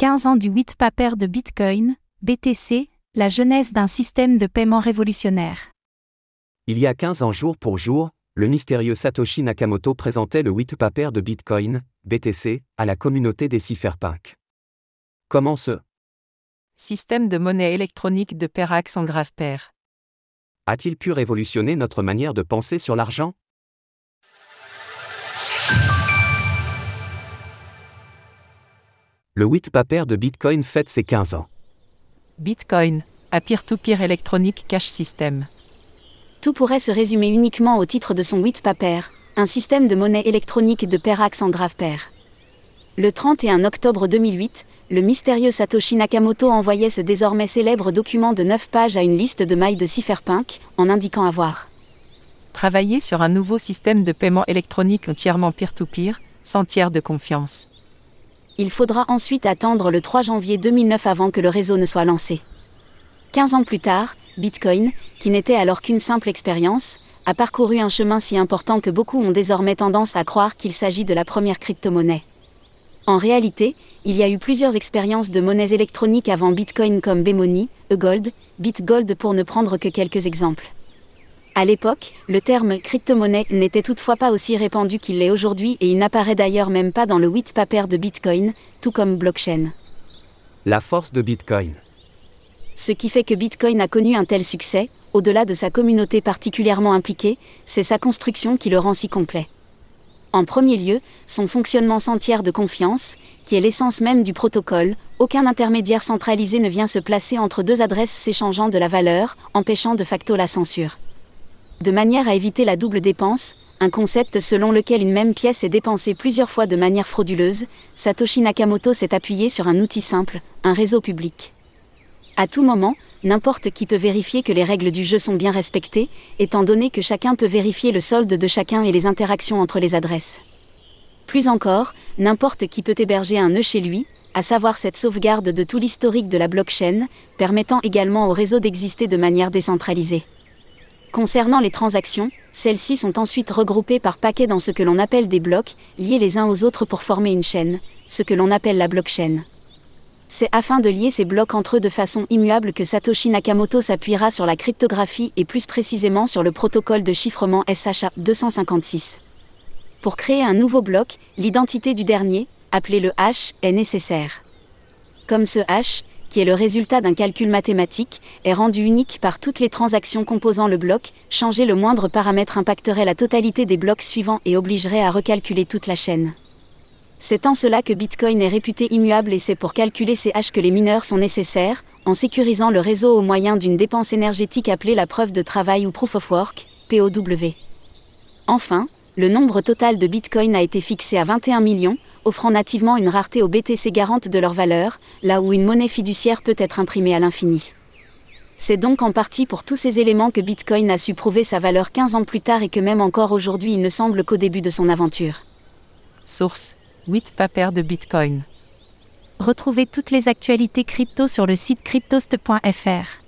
15 ans du 8 paper de Bitcoin, BTC, la genèse d'un système de paiement révolutionnaire. Il y a 15 ans jour pour jour, le mystérieux Satoshi Nakamoto présentait le 8 paper de Bitcoin, BTC, à la communauté des cypherpunks. Comment ce Système de monnaie électronique de Perax en grave pair. a-t-il pu révolutionner notre manière de penser sur l'argent? Le 8 paper de Bitcoin fête ses 15 ans. Bitcoin, à peer-to-peer électronique cash system. Tout pourrait se résumer uniquement au titre de son 8 paper, un système de monnaie électronique de Perax en grave pair. Le 31 octobre 2008, le mystérieux Satoshi Nakamoto envoyait ce désormais célèbre document de 9 pages à une liste de mailles de cypherpunk, en indiquant avoir Travailler sur un nouveau système de paiement électronique entièrement peer-to-peer, sans tiers de confiance. Il faudra ensuite attendre le 3 janvier 2009 avant que le réseau ne soit lancé. 15 ans plus tard, Bitcoin, qui n'était alors qu'une simple expérience, a parcouru un chemin si important que beaucoup ont désormais tendance à croire qu'il s'agit de la première crypto-monnaie. En réalité, il y a eu plusieurs expériences de monnaies électroniques avant Bitcoin comme Bmoney, eGold, BitGold pour ne prendre que quelques exemples. À l'époque, le terme crypto-monnaie n'était toutefois pas aussi répandu qu'il l'est aujourd'hui et il n'apparaît d'ailleurs même pas dans le 8 paper de Bitcoin, tout comme blockchain. La force de Bitcoin. Ce qui fait que Bitcoin a connu un tel succès, au-delà de sa communauté particulièrement impliquée, c'est sa construction qui le rend si complet. En premier lieu, son fonctionnement sans tiers de confiance, qui est l'essence même du protocole, aucun intermédiaire centralisé ne vient se placer entre deux adresses s'échangeant de la valeur, empêchant de facto la censure. De manière à éviter la double dépense, un concept selon lequel une même pièce est dépensée plusieurs fois de manière frauduleuse, Satoshi Nakamoto s'est appuyé sur un outil simple, un réseau public. À tout moment, n'importe qui peut vérifier que les règles du jeu sont bien respectées, étant donné que chacun peut vérifier le solde de chacun et les interactions entre les adresses. Plus encore, n'importe qui peut héberger un nœud chez lui, à savoir cette sauvegarde de tout l'historique de la blockchain, permettant également au réseau d'exister de manière décentralisée. Concernant les transactions, celles-ci sont ensuite regroupées par paquets dans ce que l'on appelle des blocs, liés les uns aux autres pour former une chaîne, ce que l'on appelle la blockchain. C'est afin de lier ces blocs entre eux de façon immuable que Satoshi Nakamoto s'appuiera sur la cryptographie et plus précisément sur le protocole de chiffrement SHA 256. Pour créer un nouveau bloc, l'identité du dernier, appelé le hash, est nécessaire. Comme ce hash, qui est le résultat d'un calcul mathématique, est rendu unique par toutes les transactions composant le bloc, changer le moindre paramètre impacterait la totalité des blocs suivants et obligerait à recalculer toute la chaîne. C'est en cela que Bitcoin est réputé immuable et c'est pour calculer ces haches que les mineurs sont nécessaires, en sécurisant le réseau au moyen d'une dépense énergétique appelée la preuve de travail ou proof of work, POW. Enfin, le nombre total de Bitcoin a été fixé à 21 millions, offrant nativement une rareté aux BTC garante de leur valeur, là où une monnaie fiduciaire peut être imprimée à l'infini. C'est donc en partie pour tous ces éléments que Bitcoin a su prouver sa valeur 15 ans plus tard et que même encore aujourd'hui il ne semble qu'au début de son aventure. Source 8 paper de Bitcoin. Retrouvez toutes les actualités crypto sur le site cryptost.fr.